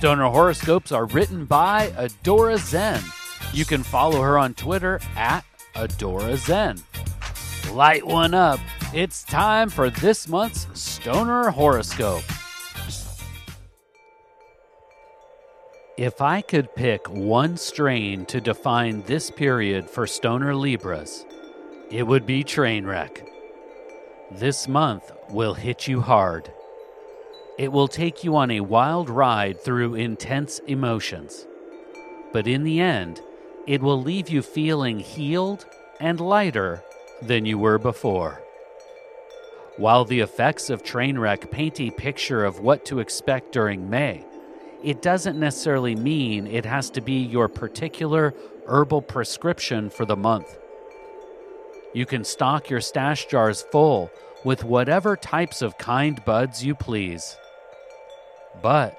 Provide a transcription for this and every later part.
Stoner horoscopes are written by Adora Zen. You can follow her on Twitter at Adora Zen. Light one up. It's time for this month's Stoner horoscope. If I could pick one strain to define this period for Stoner Libras, it would be Trainwreck. This month will hit you hard. It will take you on a wild ride through intense emotions. But in the end, it will leave you feeling healed and lighter than you were before. While the effects of Trainwreck paint a picture of what to expect during May, it doesn't necessarily mean it has to be your particular herbal prescription for the month. You can stock your stash jars full with whatever types of kind buds you please. But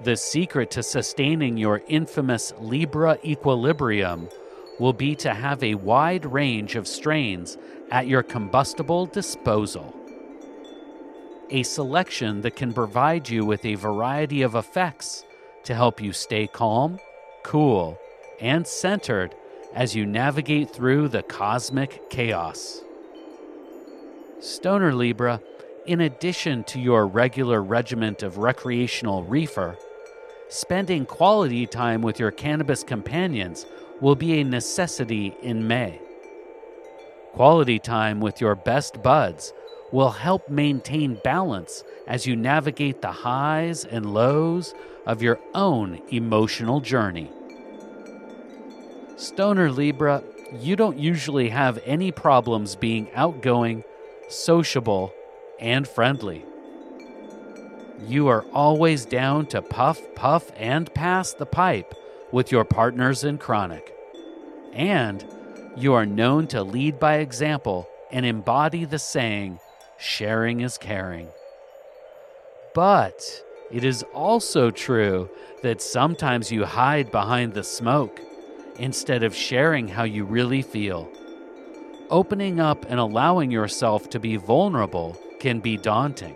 the secret to sustaining your infamous Libra equilibrium will be to have a wide range of strains at your combustible disposal. A selection that can provide you with a variety of effects to help you stay calm, cool, and centered as you navigate through the cosmic chaos. Stoner Libra, in addition to your regular regiment of recreational reefer, spending quality time with your cannabis companions will be a necessity in May. Quality time with your best buds will help maintain balance as you navigate the highs and lows of your own emotional journey. Stoner Libra, you don't usually have any problems being outgoing, sociable, and friendly. You are always down to puff, puff, and pass the pipe with your partners in chronic. And you are known to lead by example and embody the saying, sharing is caring. But it is also true that sometimes you hide behind the smoke instead of sharing how you really feel. Opening up and allowing yourself to be vulnerable can be daunting,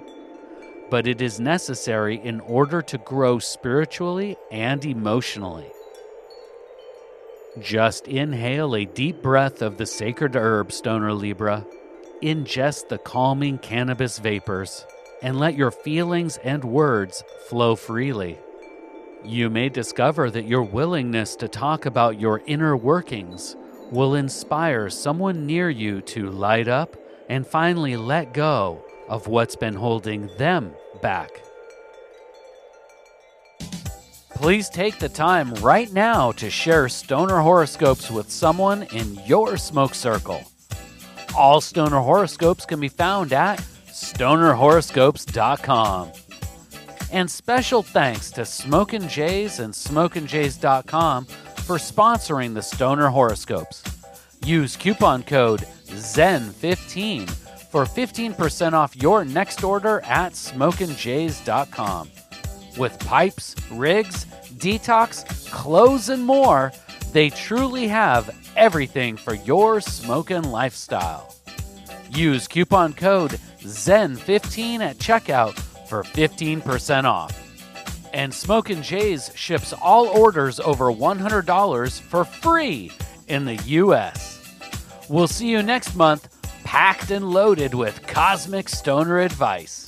but it is necessary in order to grow spiritually and emotionally. Just inhale a deep breath of the sacred herb, Stoner Libra. Ingest the calming cannabis vapors and let your feelings and words flow freely. You may discover that your willingness to talk about your inner workings will inspire someone near you to light up and finally let go of what's been holding them back. Please take the time right now to share stoner horoscopes with someone in your smoke circle. All stoner horoscopes can be found at stonerhoroscopes.com. And special thanks to Smokin' Jays and SmokinJays.com for sponsoring the Stoner Horoscopes. Use coupon code ZEN15 for 15% off your next order at SmokinJays.com. With pipes, rigs, detox, clothes, and more, they truly have everything for your smoking lifestyle. Use coupon code ZEN15 at checkout for 15% off. And Smokin' ships all orders over $100 for free in the US. We'll see you next month, packed and loaded with cosmic stoner advice.